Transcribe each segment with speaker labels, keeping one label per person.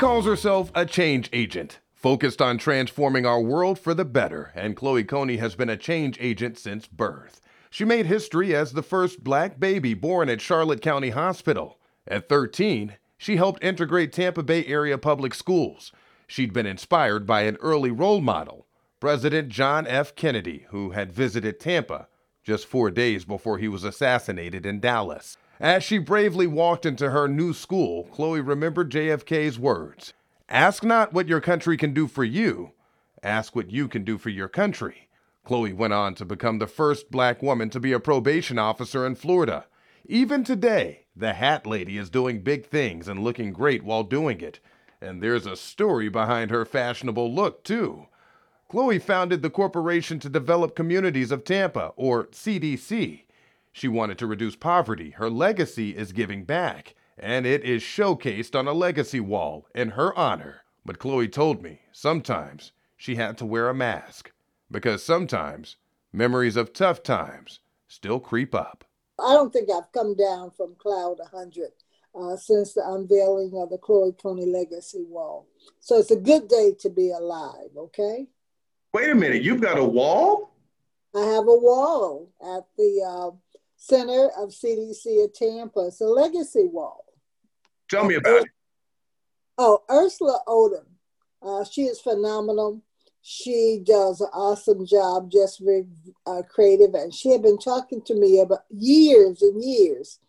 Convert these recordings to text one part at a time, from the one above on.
Speaker 1: calls herself a change agent, focused on transforming our world for the better, and Chloe Coney has been a change agent since birth. She made history as the first black baby born at Charlotte County Hospital. At 13, she helped integrate Tampa Bay area public schools. She'd been inspired by an early role model, President John F. Kennedy, who had visited Tampa just four days before he was assassinated in Dallas. As she bravely walked into her new school, Chloe remembered JFK's words Ask not what your country can do for you, ask what you can do for your country. Chloe went on to become the first black woman to be a probation officer in Florida. Even today, the Hat Lady is doing big things and looking great while doing it. And there's a story behind her fashionable look, too. Chloe founded the Corporation to Develop Communities of Tampa, or CDC. She wanted to reduce poverty. Her legacy is giving back, and it is showcased on a legacy wall in her honor. But Chloe told me sometimes she had to wear a mask because sometimes memories of tough times still creep up.
Speaker 2: I don't think I've come down from cloud 100 uh, since the unveiling of the Chloe Coney Legacy Wall. So it's a good day to be alive, okay?
Speaker 3: Wait a minute, you've got a wall?
Speaker 2: I have a wall at the uh, center of CDC at Tampa. It's a legacy wall.
Speaker 3: Tell me about it.
Speaker 2: Oh, Ursula Odom. Uh, she is phenomenal. She does an awesome job, just very uh, creative. And she had been talking to me about years and years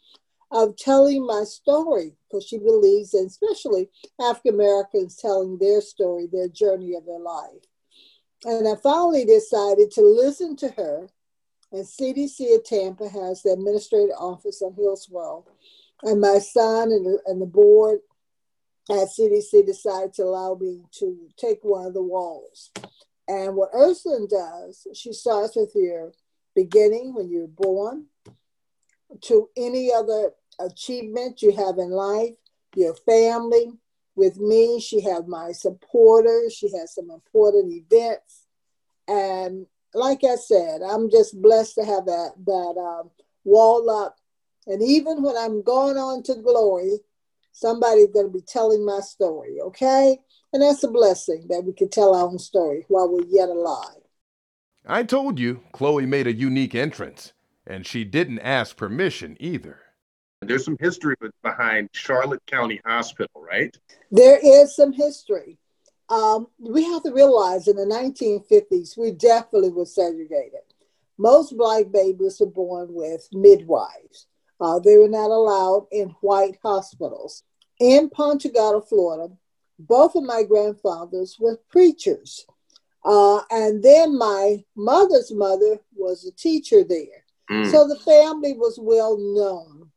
Speaker 2: of telling my story because she believes in, especially African Americans telling their story, their journey of their life. And I finally decided to listen to her and CDC at Tampa has the administrative office on Hillsborough. And my son and the, and the board at CDC decided to allow me to take one of the walls. And what Ursula does, she starts with your beginning when you're born to any other achievement you have in life, your family. With me, she have my supporters. She has some important events. And like I said, I'm just blessed to have that that um, wall up. And even when I'm going on to glory, somebody's going to be telling my story. Okay, and that's a blessing that we can tell our own story while we're yet alive.
Speaker 1: I told you Chloe made a unique entrance, and she didn't ask permission either.
Speaker 3: There's some history behind Charlotte County Hospital, right?
Speaker 2: There is some history. Um, we have to realize in the 1950s, we definitely were segregated. Most black babies were born with midwives. Uh, they were not allowed in white hospitals. In Punta Gorda, Florida, both of my grandfathers were preachers. Uh, and then my mother's mother was a teacher there. Mm. So the family was well known.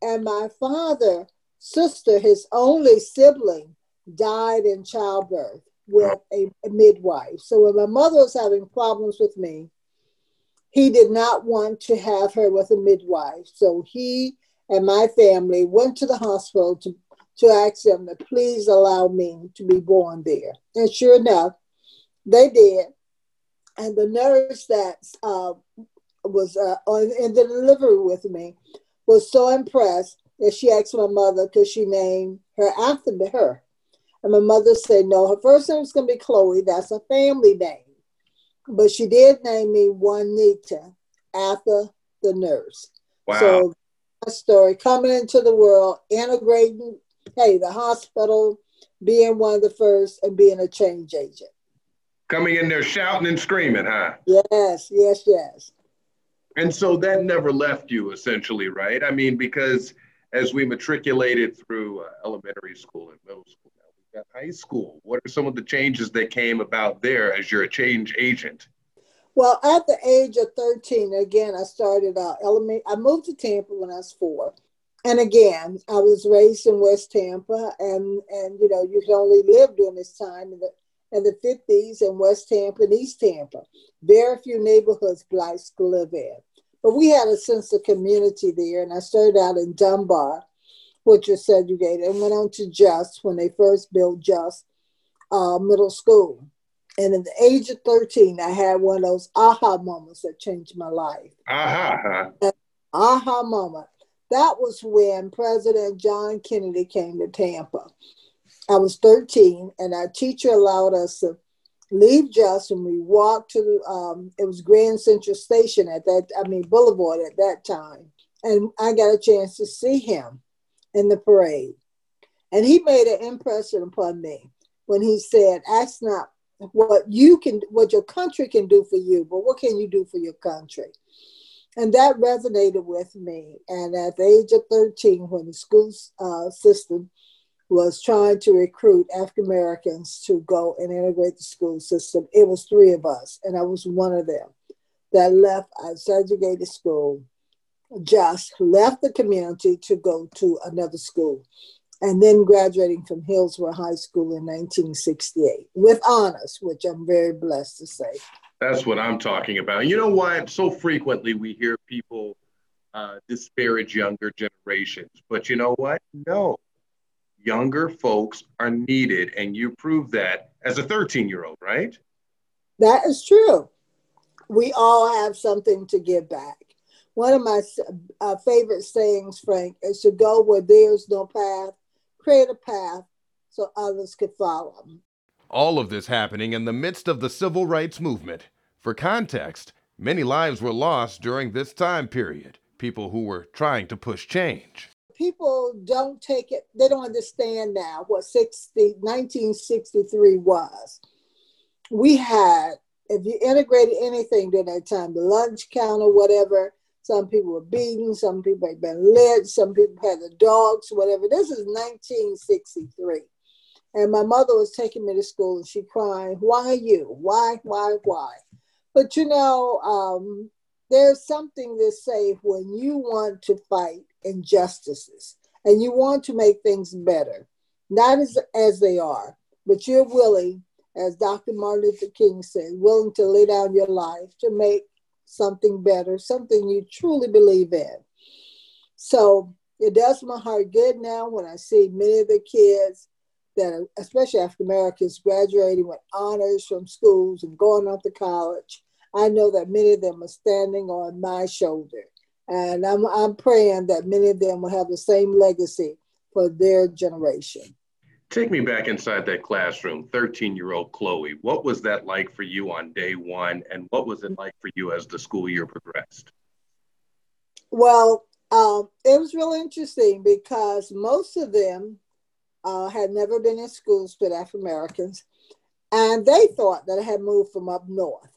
Speaker 2: And my father, sister, his only sibling, died in childbirth with a, a midwife. So when my mother was having problems with me, he did not want to have her with a midwife. So he and my family went to the hospital to, to ask them to please allow me to be born there. And sure enough, they did. And the nurse that uh, was uh, in the delivery with me was so impressed that she asked my mother could she name her after her. And my mother said, no, her first name is going to be Chloe. That's a family name. But she did name me Juanita after the nurse.
Speaker 3: Wow.
Speaker 2: So my story coming into the world, integrating, hey, the hospital, being one of the first, and being a change agent.
Speaker 3: Coming in there shouting and screaming, huh?
Speaker 2: Yes, yes, yes.
Speaker 3: And so that never left you, essentially, right? I mean, because as we matriculated through uh, elementary school and middle school, high school? What are some of the changes that came about there as you're a change agent?
Speaker 2: Well, at the age of 13, again, I started uh, element. I moved to Tampa when I was four. And again, I was raised in West Tampa, and and you know you could only live during this time in the in the 50s in West Tampa and East Tampa. Very few neighborhoods blacks could live in, but we had a sense of community there. And I started out in Dunbar, which was segregated, and went on to Just when they first built Just uh, Middle School. And at the age of 13, I had one of those aha moments that changed my life.
Speaker 3: Aha.
Speaker 2: aha moment. That was when President John Kennedy came to Tampa. I was 13, and our teacher allowed us to leave Just and we walked to um, it was Grand Central Station at that I mean Boulevard at that time, and I got a chance to see him in the parade, and he made an impression upon me when he said, "Ask not what you can, what your country can do for you, but what can you do for your country?" And that resonated with me. And at the age of 13, when the school uh, system was trying to recruit African Americans to go and integrate the school system. It was three of us, and I was one of them that left a segregated school, just left the community to go to another school, and then graduating from Hillsborough High School in 1968 with honors, which I'm very blessed to say.
Speaker 3: That's what I'm talking about. You know why So frequently we hear people uh, disparage younger generations, but you know what? No, younger folks are needed. And you prove that as a 13 year old, right?
Speaker 2: That is true. We all have something to give back. One of my uh, favorite sayings, Frank, is to go where there's no path, create a path so others could follow.
Speaker 1: All of this happening in the midst of the civil rights movement. For context, many lives were lost during this time period, people who were trying to push change
Speaker 2: people don't take it, they don't understand now what 60, 1963 was. We had, if you integrated anything during that time, the lunch counter, whatever, some people were beaten, some people had been lit, some people had the dogs, whatever. This is 1963. And my mother was taking me to school and she cried, Why you? Why, why, why? But you know, um, there's something to say when you want to fight injustices and you want to make things better, not as, as they are, but you're willing, as Dr. Martin Luther King said, willing to lay down your life to make something better, something you truly believe in. So it does my heart good now when I see many of the kids that are, especially African Americans, graduating with honors from schools and going off to college. I know that many of them are standing on my shoulder and I'm, I'm praying that many of them will have the same legacy for their generation.
Speaker 3: Take me back inside that classroom, 13 year old Chloe. What was that like for you on day one? And what was it like for you as the school year progressed?
Speaker 2: Well, um, it was really interesting because most of them uh, had never been in schools with African Americans, and they thought that I had moved from up north.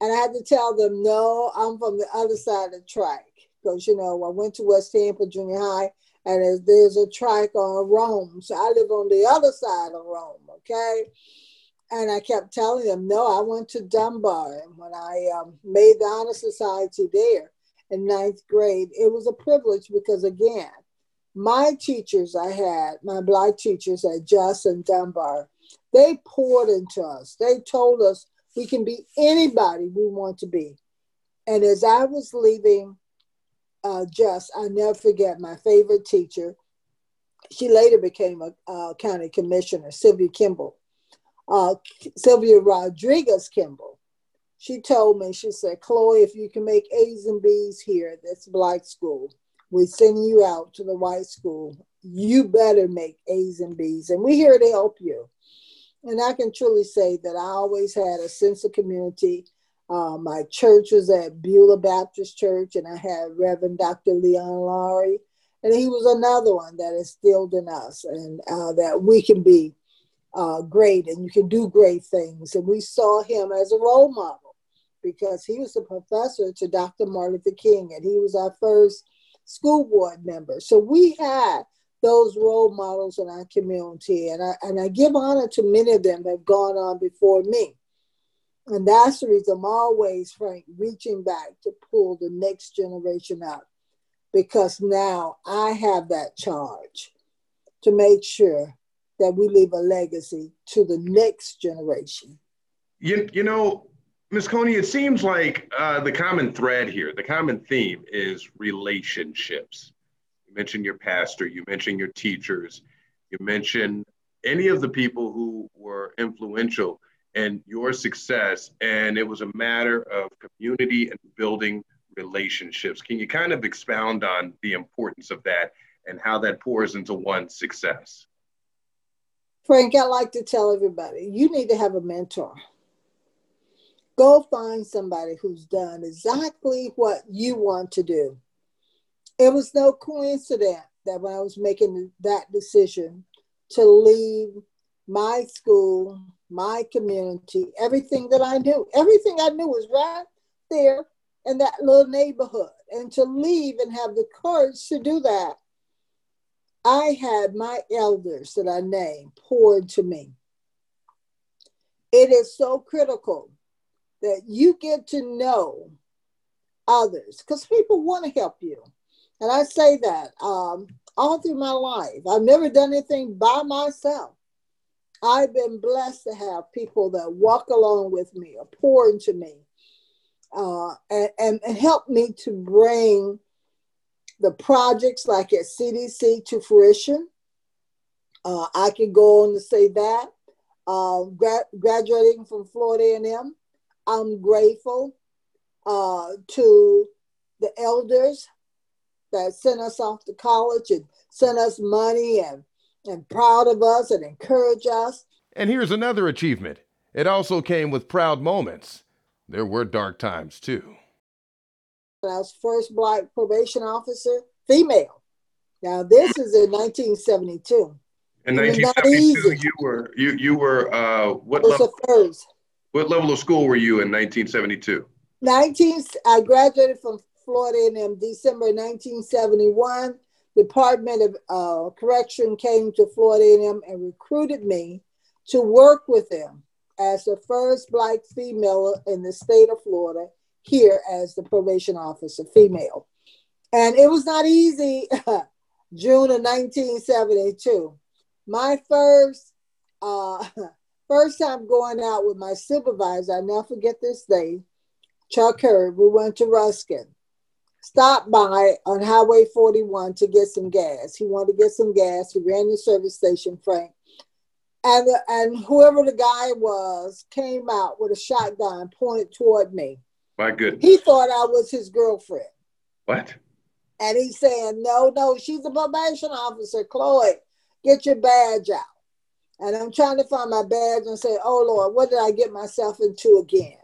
Speaker 2: And I had to tell them, no, I'm from the other side of the track. Because, you know, I went to West Tampa Junior High and there's, there's a track on Rome. So I live on the other side of Rome, okay? And I kept telling them, no, I went to Dunbar. And when I um, made the Honor Society there in ninth grade, it was a privilege because, again, my teachers I had, my black teachers at Just and Dunbar, they poured into us. They told us we can be anybody we want to be. And as I was leaving uh, Just, I never forget my favorite teacher. She later became a, a county commissioner, Sylvia Kimbell, uh, Sylvia Rodriguez Kimbell. She told me, she said, Chloe, if you can make A's and B's here at this black school, we send you out to the white school. You better make A's and B's, and we're here to help you. And I can truly say that I always had a sense of community. Uh, my church was at Beulah Baptist Church, and I had Reverend Dr. Leon Lowry, and he was another one that instilled in us, and uh, that we can be uh, great and you can do great things. And we saw him as a role model because he was a professor to Dr. Martin Luther King, and he was our first school board member. So we had those role models in our community. And I, and I give honor to many of them that have gone on before me. And that's the reason I'm always, Frank, reaching back to pull the next generation up because now I have that charge to make sure that we leave a legacy to the next generation.
Speaker 3: You, you know, Ms. Coney, it seems like uh, the common thread here, the common theme is relationships. You mentioned your pastor, you mentioned your teachers, you mentioned any of the people who were influential in your success. And it was a matter of community and building relationships. Can you kind of expound on the importance of that and how that pours into one's success?
Speaker 2: Frank, I like to tell everybody you need to have a mentor. Go find somebody who's done exactly what you want to do. It was no coincidence that when I was making that decision to leave my school, my community, everything that I knew, everything I knew was right there in that little neighborhood. And to leave and have the courage to do that, I had my elders that I named poured to me. It is so critical that you get to know others because people want to help you. And I say that um, all through my life. I've never done anything by myself. I've been blessed to have people that walk along with me or pour into me uh, and, and, and help me to bring the projects like at CDC to fruition. Uh, I can go on to say that. Uh, gra- graduating from Florida A&M, I'm grateful uh, to the elders that sent us off to college and sent us money and, and proud of us and encourage us.
Speaker 1: And here's another achievement. It also came with proud moments. There were dark times too.
Speaker 2: I was first black probation officer, female. Now this is in 1972.
Speaker 3: In 1972, you were you you were uh, what level?
Speaker 2: First.
Speaker 3: What level of school were you in 1972?
Speaker 2: 19. I graduated from Florida in December 1971. Department of uh, Correction came to Florida A&M and recruited me to work with them as the first Black female in the state of Florida here as the probation officer, female. And it was not easy. June of 1972. My first uh, first time going out with my supervisor, I never forget this day, Chuck Herb, we went to Ruskin stopped by on Highway 41 to get some gas. He wanted to get some gas. He ran the service station, Frank. And, the, and whoever the guy was came out with a shotgun pointed toward me.
Speaker 3: My goodness.
Speaker 2: He thought I was his girlfriend.
Speaker 3: What?
Speaker 2: And he's saying, no, no, she's a probation officer. Chloe, get your badge out. And I'm trying to find my badge and say, oh, Lord, what did I get myself into again?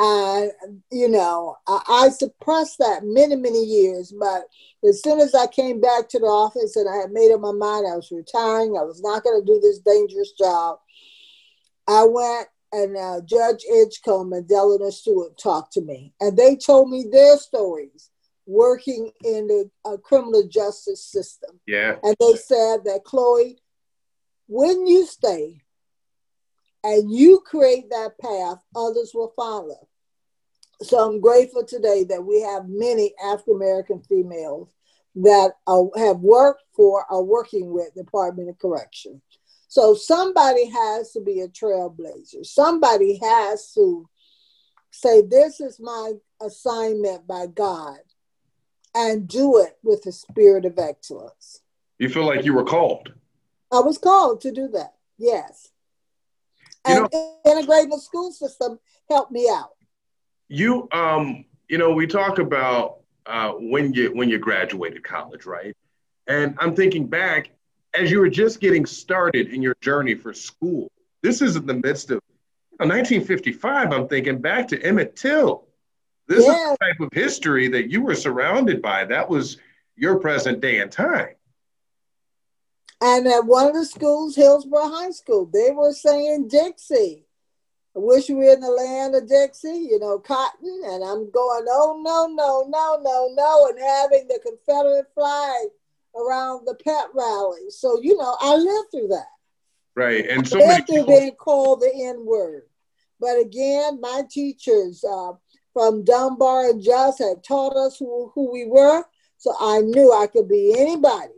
Speaker 2: And, you know, I, I, suppressed that many, many years. But as soon as I came back to the office and I had made up my mind I was retiring, I was not going to do this dangerous job, I went and uh, Judge Edgecomb and Delano Stewart talked to me. And they told me their stories working in the uh, criminal justice system.
Speaker 3: Yeah.
Speaker 2: And they said that, Chloe, when you stay, and you create that path, others will follow. So I'm grateful today that we have many African American females that have worked for or working with the Department of Correction. So somebody has to be a trailblazer. Somebody has to say, This is my assignment by God, and do it with a spirit of excellence.
Speaker 3: You feel like you were called?
Speaker 2: I was called to do that, yes. And you know, integrating the school system helped me out.
Speaker 3: You, um, you know, we talk about uh, when you when you graduated college, right? And I'm thinking back as you were just getting started in your journey for school. This is in the midst of you know, 1955. I'm thinking back to Emmett Till. This yeah. is the type of history that you were surrounded by. That was your present day and time.
Speaker 2: And at one of the schools, Hillsborough High School, they were saying Dixie. I wish we were in the land of Dixie, you know, cotton. And I'm going, oh, no, no, no, no, no. And having the Confederate flag around the pet rally. So, you know, I lived through that.
Speaker 3: Right. And so
Speaker 2: I lived through being called the N word. But again, my teachers uh, from Dunbar and Just had taught us who, who we were. So I knew I could be anybody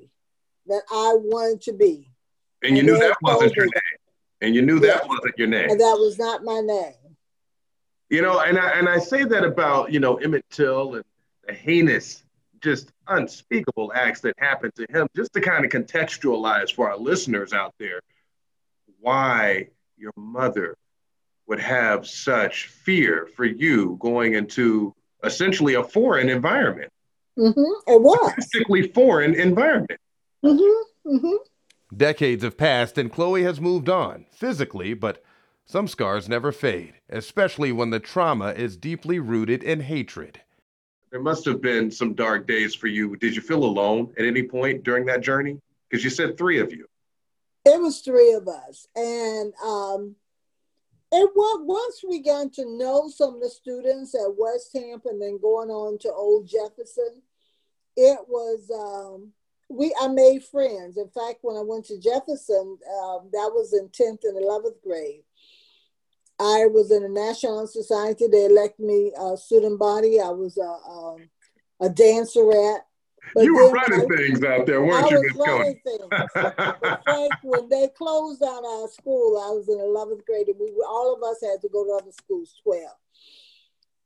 Speaker 2: that I wanted to be.
Speaker 3: And you and knew that wasn't your name. And you knew yeah. that wasn't your name.
Speaker 2: And that was not my name.
Speaker 3: You know, and I and I say that about, you know, Emmett Till and the heinous, just unspeakable acts that happened to him, just to kind of contextualize for our listeners out there why your mother would have such fear for you going into essentially a foreign environment.
Speaker 2: Mm-hmm. It was.
Speaker 3: Basically foreign environment.
Speaker 2: Mm-hmm. Mm-hmm.
Speaker 1: Decades have passed and Chloe has moved on, physically, but some scars never fade, especially when the trauma is deeply rooted in hatred.
Speaker 3: There must have been some dark days for you. Did you feel alone at any point during that journey? Because you said three of you.
Speaker 2: It was three of us. And um, it was once we got to know some of the students at West Tampa and then going on to Old Jefferson, it was um, we I made friends. In fact, when I went to Jefferson, um, that was in 10th and 11th grade. I was in the National Honor Society. They elected me a student body. I was a, um, a dancerette.
Speaker 3: But you were running I, things out there, weren't I you, Miss Coney?
Speaker 2: Frank, when they closed down our school, I was in 11th grade, and we all of us had to go to other schools, 12.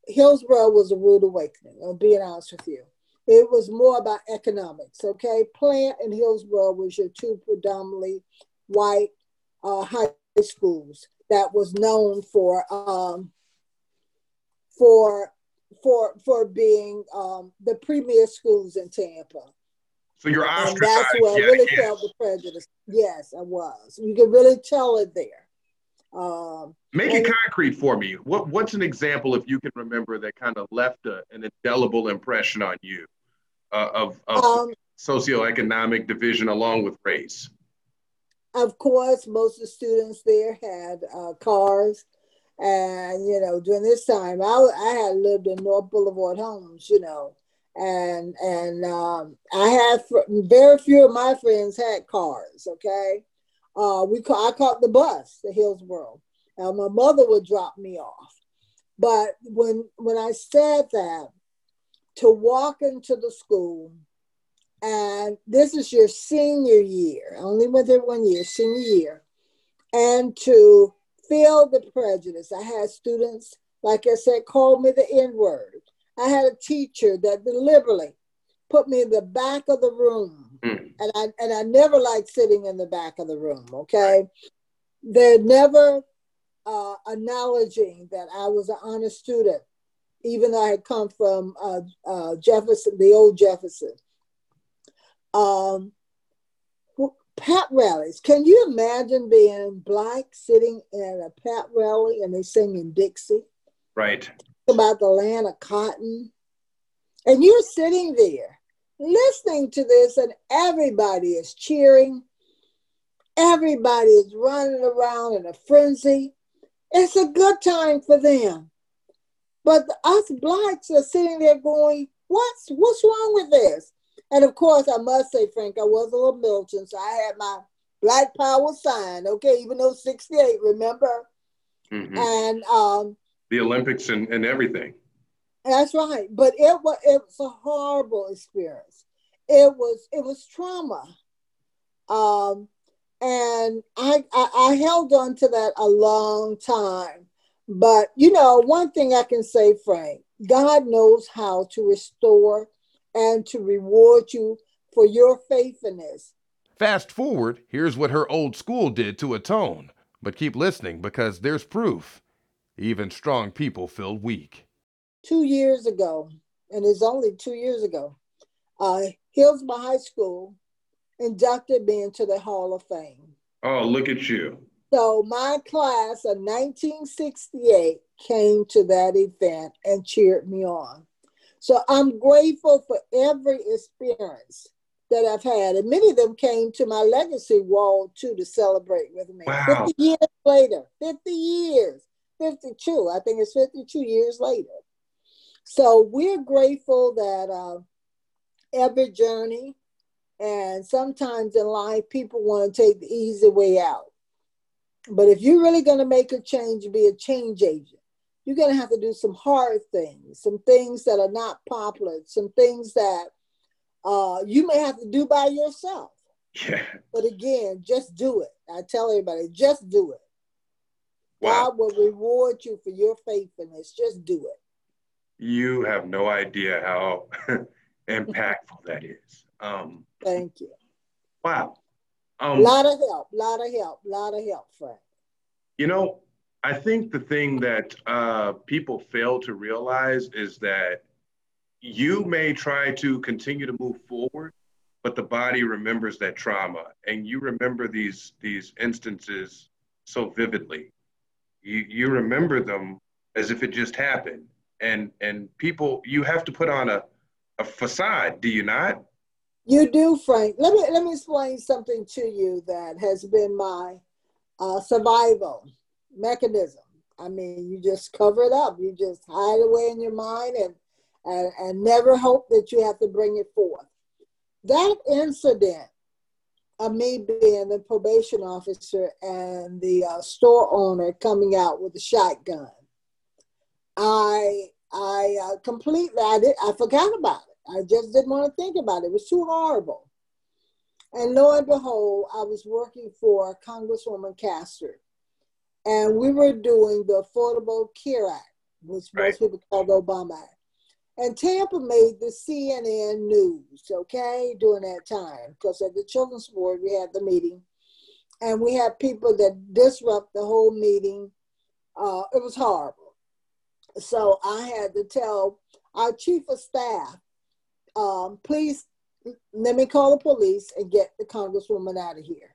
Speaker 2: Hillsborough was a rude awakening, I'll be honest with you. It was more about economics, okay? Plant and Hillsborough was your two predominantly white uh, high schools that was known for um, for for for being um, the premier schools in Tampa.
Speaker 3: So you're ostracized.
Speaker 2: And that's where I really yes. felt the prejudice. Yes, I was. You can really tell it there. Um,
Speaker 3: Make it concrete for me. What What's an example, if you can remember, that kind of left a, an indelible impression on you uh, of, of um, socioeconomic division along with race?
Speaker 2: Of course, most of the students there had uh, cars. And, you know, during this time, I, I had lived in North Boulevard Homes, you know, and and um, I had very few of my friends had cars. Okay, uh, we ca- I caught the bus to Hillsborough, and my mother would drop me off. But when when I said that, to walk into the school, and this is your senior year. I only went there one year, senior year, and to feel the prejudice. I had students, like I said, call me the N word. I had a teacher that deliberately put me in the back of the room. Mm. And I and I never liked sitting in the back of the room, okay? They're never uh, acknowledging that I was an honest student, even though I had come from uh, uh, Jefferson, the old Jefferson. Um, pep rallies. Can you imagine being black sitting in a pat rally and they singing Dixie?
Speaker 3: Right.
Speaker 2: About the land of cotton. And you're sitting there listening to this, and everybody is cheering. Everybody is running around in a frenzy. It's a good time for them. But us blacks are sitting there going, What's what's wrong with this? And of course, I must say, Frank, I was a little militant, so I had my Black Power sign, okay, even though 68, remember? Mm-hmm. And um,
Speaker 3: the Olympics and, and everything.
Speaker 2: That's right. But it was it was a horrible experience. It was it was trauma. Um, and I, I, I held on to that a long time. But you know, one thing I can say, Frank, God knows how to restore and to reward you for your faithfulness.
Speaker 1: Fast forward, here's what her old school did to atone. But keep listening because there's proof. Even strong people feel weak.
Speaker 2: Two years ago, and it's only two years ago, uh, Hillsborough High School inducted me into the Hall of Fame.
Speaker 3: Oh, look at you.
Speaker 2: So my class of 1968 came to that event and cheered me on. So I'm grateful for every experience that I've had. And many of them came to my legacy wall too to celebrate with me.
Speaker 3: Wow.
Speaker 2: 50 years later, 50 years, 52, I think it's 52 years later. So we're grateful that uh, every journey, and sometimes in life, people want to take the easy way out. But if you're really going to make a change, be a change agent you're going to have to do some hard things, some things that are not popular, some things that uh, you may have to do by yourself.
Speaker 3: Yeah.
Speaker 2: But again, just do it. I tell everybody, just do it. Wow. God will reward you for your faithfulness. Just do it.
Speaker 3: You have no idea how impactful that is. Um,
Speaker 2: Thank you.
Speaker 3: Wow.
Speaker 2: A um, lot of help, a lot of help, a lot of help, Frank.
Speaker 3: You know, I think the thing that uh, people fail to realize is that you may try to continue to move forward, but the body remembers that trauma, and you remember these these instances so vividly. You you remember them as if it just happened, and and people you have to put on a a facade, do you not?
Speaker 2: You do, Frank. Let me let me explain something to you that has been my uh, survival mechanism. I mean, you just cover it up. You just hide away in your mind and and, and never hope that you have to bring it forth. That incident of me being the probation officer and the uh, store owner coming out with a shotgun, I I uh, completely I did I forgot about it. I just didn't want to think about it. It was too horrible. And lo and behold, I was working for Congresswoman Castor, and we were doing the Affordable Care Act, which right. most people call the Obama Act. And Tampa made the CNN news, okay, during that time, because at the Children's Board, we had the meeting, and we had people that disrupt the whole meeting. Uh, it was horrible. So I had to tell our chief of staff, um, please let me call the police and get the congresswoman out of here.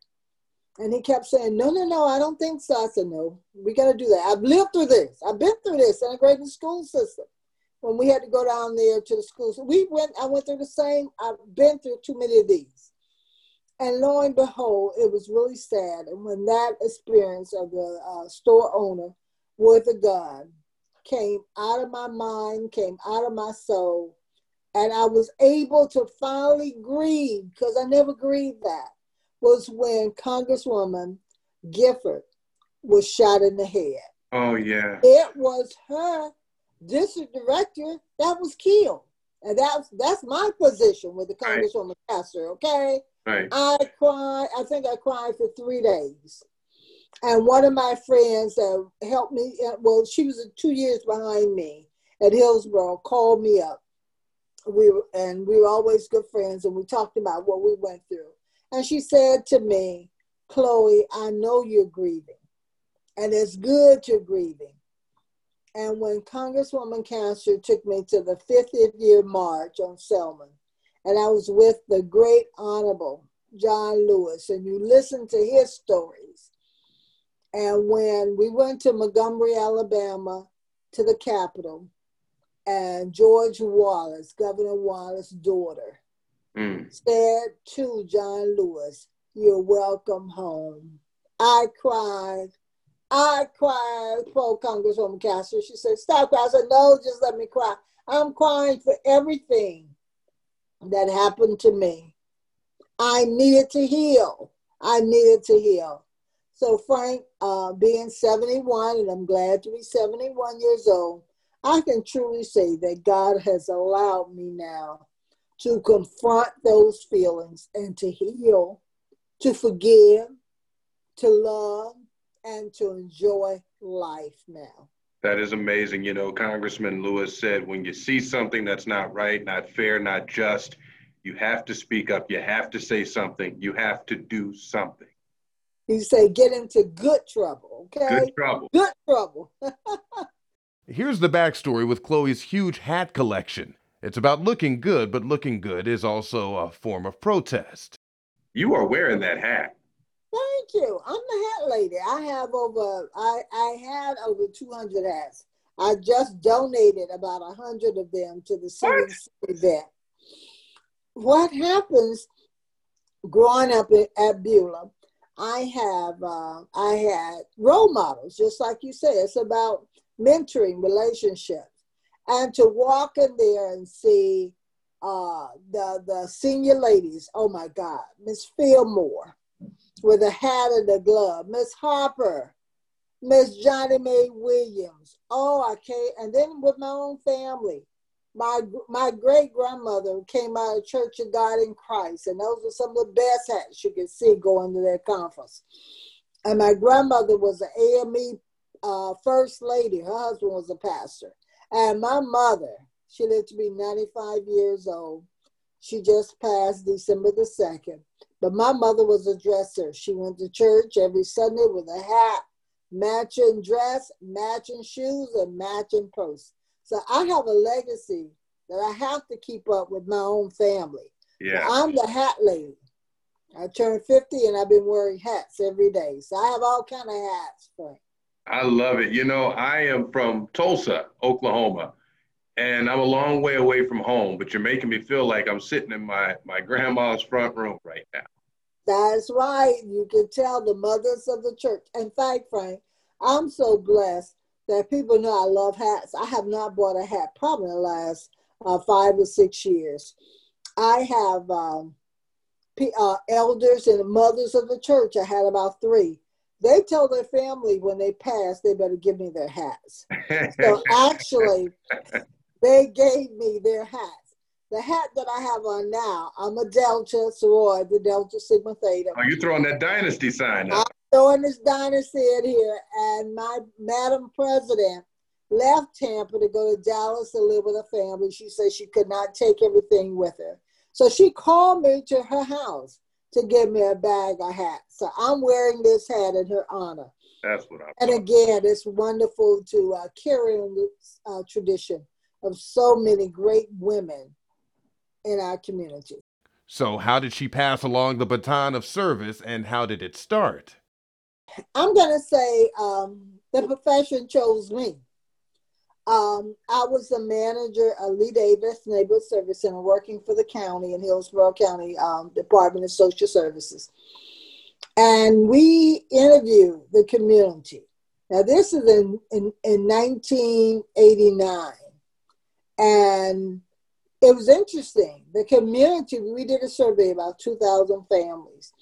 Speaker 2: And he kept saying, no, no, no, I don't think so. I said, no, we got to do that. I've lived through this. I've been through this integrated school system. When we had to go down there to the schools, we went, I went through the same, I've been through too many of these. And lo and behold, it was really sad. And when that experience of the uh, store owner with a gun came out of my mind, came out of my soul, and I was able to finally grieve because I never grieved that was when Congresswoman Gifford was shot in the head.
Speaker 3: Oh yeah.
Speaker 2: It was her district director that was killed. And that's that's my position with the Congresswoman right. Okay?
Speaker 3: Right.
Speaker 2: I cried, I think I cried for three days. And one of my friends that helped me, uh, well, she was two years behind me at Hillsborough, called me up we were, and we were always good friends, and we talked about what we went through. And she said to me, Chloe, I know you're grieving, and it's good you're grieving. And when Congresswoman Castor took me to the 50th year march on Selman, and I was with the great honorable John Lewis, and you listen to his stories. And when we went to Montgomery, Alabama, to the Capitol, and George Wallace, Governor Wallace's daughter, mm. said to John Lewis, You're welcome home. I cried. I cried. Poor Congresswoman Castor. She said, Stop crying. I said, No, just let me cry. I'm crying for everything that happened to me. I needed to heal. I needed to heal. So, Frank, uh, being 71, and I'm glad to be 71 years old, I can truly say that God has allowed me now to confront those feelings and to heal, to forgive, to love, and to enjoy life now.
Speaker 3: That is amazing. You know, Congressman Lewis said when you see something that's not right, not fair, not just, you have to speak up. You have to say something. You have to do something.
Speaker 2: He say get into good trouble, okay?
Speaker 3: Good trouble.
Speaker 2: Good trouble.
Speaker 1: Here's the backstory with Chloe's huge hat collection. It's about looking good, but looking good is also a form of protest.
Speaker 3: You are wearing that hat.
Speaker 2: Thank you. I'm the hat lady. I have over I, I had over 200 hats. I just donated about a 100 of them to the CDC event. What happens growing up at Beulah, I have uh, I had role models, just like you said. It's about mentoring relationships and to walk in there and see uh, the the senior ladies. Oh my God, Miss Fillmore with a hat and a glove, Miss Harper, Miss Johnny Mae Williams. Oh, I can't. And then with my own family, my my great grandmother came out of Church of God in Christ, and those were some of the best hats you could see going to that conference. And my grandmother was an AME uh, first lady. Her husband was a pastor. And my mother, she lived to be 95 years old. She just passed December the 2nd. But my mother was a dresser. She went to church every Sunday with a hat, matching dress, matching shoes, and matching purse. So I have a legacy that I have to keep up with my own family.
Speaker 3: Yeah.
Speaker 2: I'm the hat lady. I turned 50 and I've been wearing hats every day. So I have all kind of hats, Frank.
Speaker 3: I love it. You know, I am from Tulsa, Oklahoma, and I'm a long way away from home, but you're making me feel like I'm sitting in my, my grandma's front room right now.
Speaker 2: That's right. You can tell the mothers of the church. In fact, Frank, I'm so blessed that people know I love hats. I have not bought a hat probably in the last uh, five or six years. I have um, uh, elders and mothers of the church. I had about three. They tell their family when they pass, they better give me their hats. so actually, they gave me their hats. The hat that I have on now, I'm a Delta sorority, the Delta Sigma Theta.
Speaker 3: Are oh, you throwing that dynasty sign
Speaker 2: up? I'm throwing this dynasty in here, and my Madam President left Tampa to go to Dallas to live with her family. She said she could not take everything with her. So she called me to her house to give me a bag of hats. So I'm wearing this hat in her honor.
Speaker 3: That's what I'm.
Speaker 2: And again, it's wonderful to uh, carry on this uh, tradition of so many great women in our community.
Speaker 1: So, how did she pass along the baton of service, and how did it start?
Speaker 2: I'm going to say um, the profession chose me. Um, I was the manager of Lee Davis Neighborhood Service Center working for the county in Hillsborough County um, Department of Social Services. And we interviewed the community. Now, this is in, in, in 1989. And it was interesting. The community, we did a survey about 2,000 families.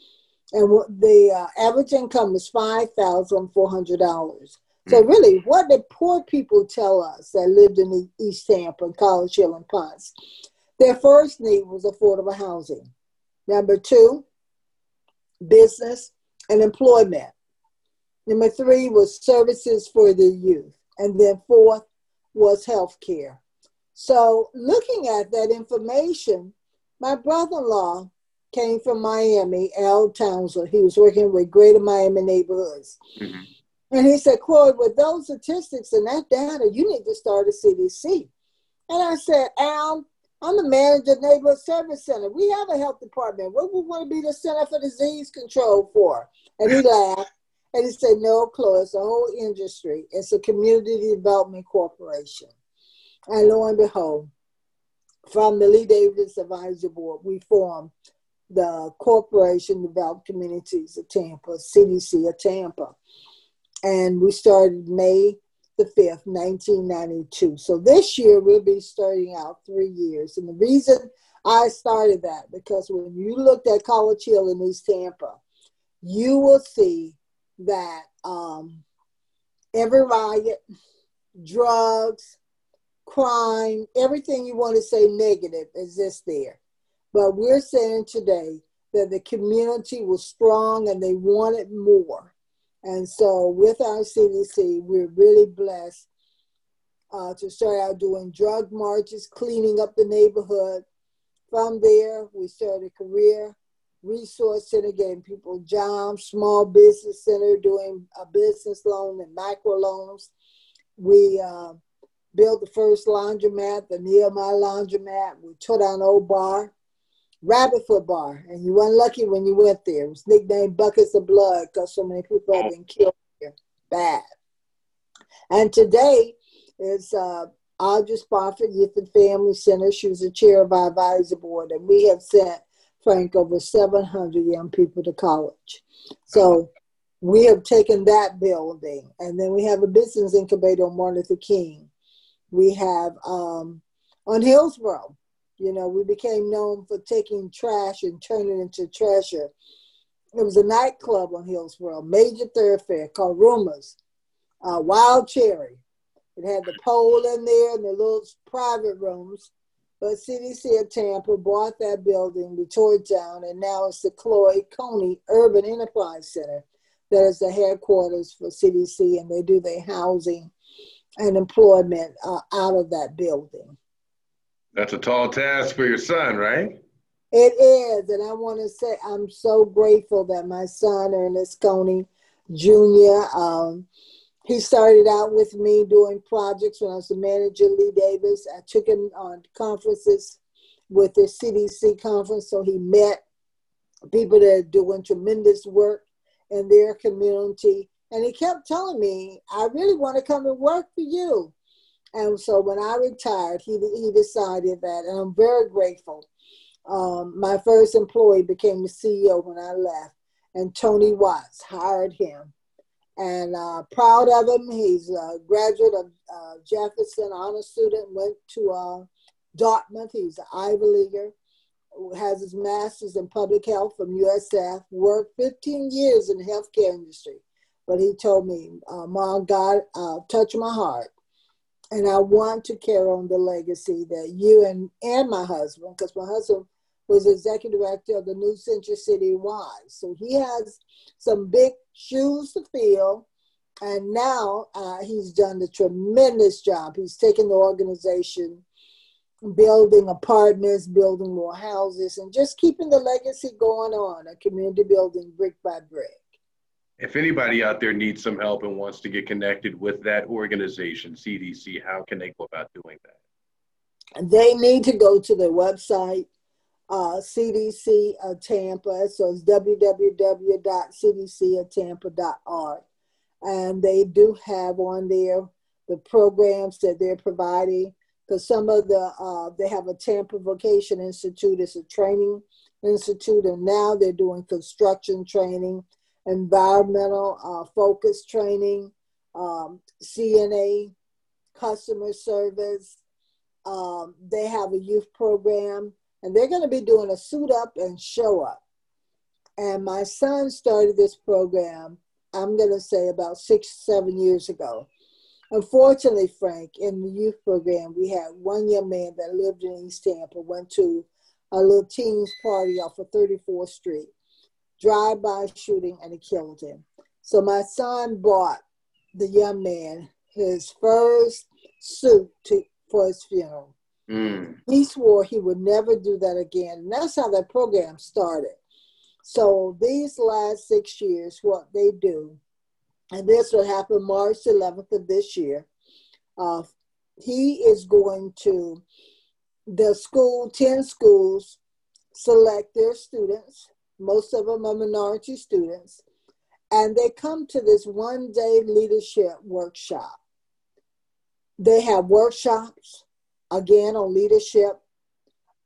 Speaker 2: And the uh, average income was $5,400. So mm. really, what did poor people tell us that lived in East Tampa and College Hill and Ponce? Their first need was affordable housing. Number two, business and employment. Number three was services for the youth. And then fourth was health care. So looking at that information, my brother-in-law came from Miami, Al Townsend. He was working with Greater Miami neighborhoods. Mm-hmm. And he said, Claude, with those statistics and that data, you need to start a CDC. And I said, Al, I'm the manager of Neighborhood Service Center. We have a health department. What we want to be the Center for Disease Control for? And he laughed. And he said, No, Chloe, it's a whole industry. It's a community development corporation. And lo and behold, from the Lee Davis Advisory Board, we formed the Corporation Developed Communities of Tampa, CDC of Tampa and we started May the 5th, 1992. So this year we'll be starting out three years. And the reason I started that, because when you looked at College Hill in East Tampa, you will see that um, every riot, drugs, crime, everything you want to say negative exists there. But we're saying today that the community was strong and they wanted more. And so with our CDC, we're really blessed uh, to start out doing drug marches, cleaning up the neighborhood. From there, we started a career resource center, getting people jobs, small business center, doing a business loan and micro loans. We uh, built the first laundromat, the Nehemiah laundromat. We tore down old bar. Rabbit Foot Bar, and you weren't lucky when you went there. It was nicknamed Buckets of Blood because so many people have been killed here. Bad. And today is uh, Audrey Spotford Youth and Family Center. She was the chair of our advisory board, and we have sent, Frank, over 700 young people to college. So we have taken that building, and then we have a business incubator on Martin Luther King. We have um, on Hillsborough, you know, we became known for taking trash and turning it into treasure. It was a nightclub on Hillsborough, major thoroughfare called Rumors, uh, Wild Cherry. It had the pole in there and the little private rooms. But CDC of Tampa bought that building, we tore it down, and now it's the Chloe Coney Urban Enterprise Center that is the headquarters for CDC, and they do their housing and employment uh, out of that building.
Speaker 3: That's a tall task for your son, right?
Speaker 2: It is. And I want to say I'm so grateful that my son, Ernest Coney Jr., um, he started out with me doing projects when I was the manager, Lee Davis. I took him on conferences with the CDC conference. So he met people that are doing tremendous work in their community. And he kept telling me, I really want to come and work for you. And so when I retired, he, he decided that, and I'm very grateful. Um, my first employee became the CEO when I left, and Tony Watts hired him. And uh, proud of him, he's a graduate of uh, Jefferson, honor student, went to uh, Dartmouth. He's an Ivy Leaguer, has his master's in public health from USF, worked 15 years in the healthcare industry. But he told me, uh, Mom, God uh, touched my heart. And I want to carry on the legacy that you and, and my husband, because my husband was executive director of the New Century City Y. So he has some big shoes to fill. And now uh, he's done a tremendous job. He's taken the organization building apartments, building more houses, and just keeping the legacy going on, a community building brick by brick.
Speaker 3: If anybody out there needs some help and wants to get connected with that organization, CDC, how can they go about doing that?
Speaker 2: They need to go to their website, uh, CDC of Tampa. So it's www.cdcoftampa.org. And they do have on there the programs that they're providing because some of the uh, they have a Tampa Vocation Institute. It's a training institute, and now they're doing construction training, environmental uh, focus training, um, CNA, customer service. Um, they have a youth program, and they're going to be doing a suit up and show up. And my son started this program. I'm going to say about six, seven years ago Unfortunately, Frank, in the youth program, we had one young man that lived in East Tampa, went to a little teens party off of 34th Street, drive-by shooting, and it killed him. So my son bought the young man his first suit to, for his funeral. Mm. He swore he would never do that again. And that's how that program started. So these last six years, what they do and this will happen March 11th of this year. Uh, he is going to the school, 10 schools, select their students. Most of them are minority students. And they come to this one day leadership workshop. They have workshops, again, on leadership,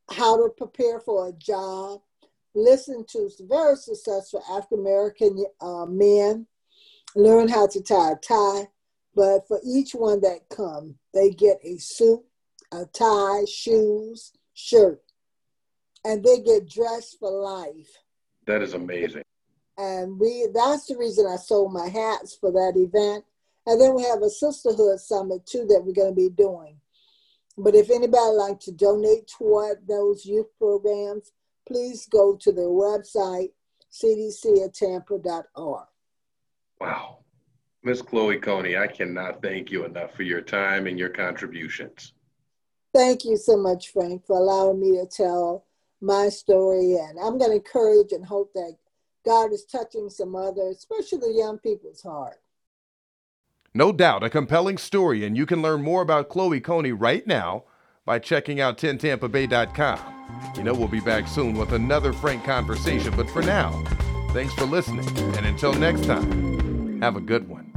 Speaker 2: how to prepare for a job, listen to very successful African American uh, men learn how to tie a tie. But for each one that come, they get a suit, a tie, shoes, shirt, and they get dressed for life.
Speaker 3: That is amazing.
Speaker 2: And we that's the reason I sold my hats for that event. And then we have a sisterhood summit too that we're going to be doing. But if anybody like to donate toward those youth programs, please go to their website, cdcoftampa.org.
Speaker 3: Wow. Miss Chloe Coney, I cannot thank you enough for your time and your contributions.
Speaker 2: Thank you so much, Frank, for allowing me to tell my story. And I'm going to encourage and hope that God is touching some others, especially the young people's heart.
Speaker 1: No doubt, a compelling story, and you can learn more about Chloe Coney right now by checking out 10tampabay.com. You know, we'll be back soon with another frank conversation, but for now, thanks for listening, and until next time, have a good one.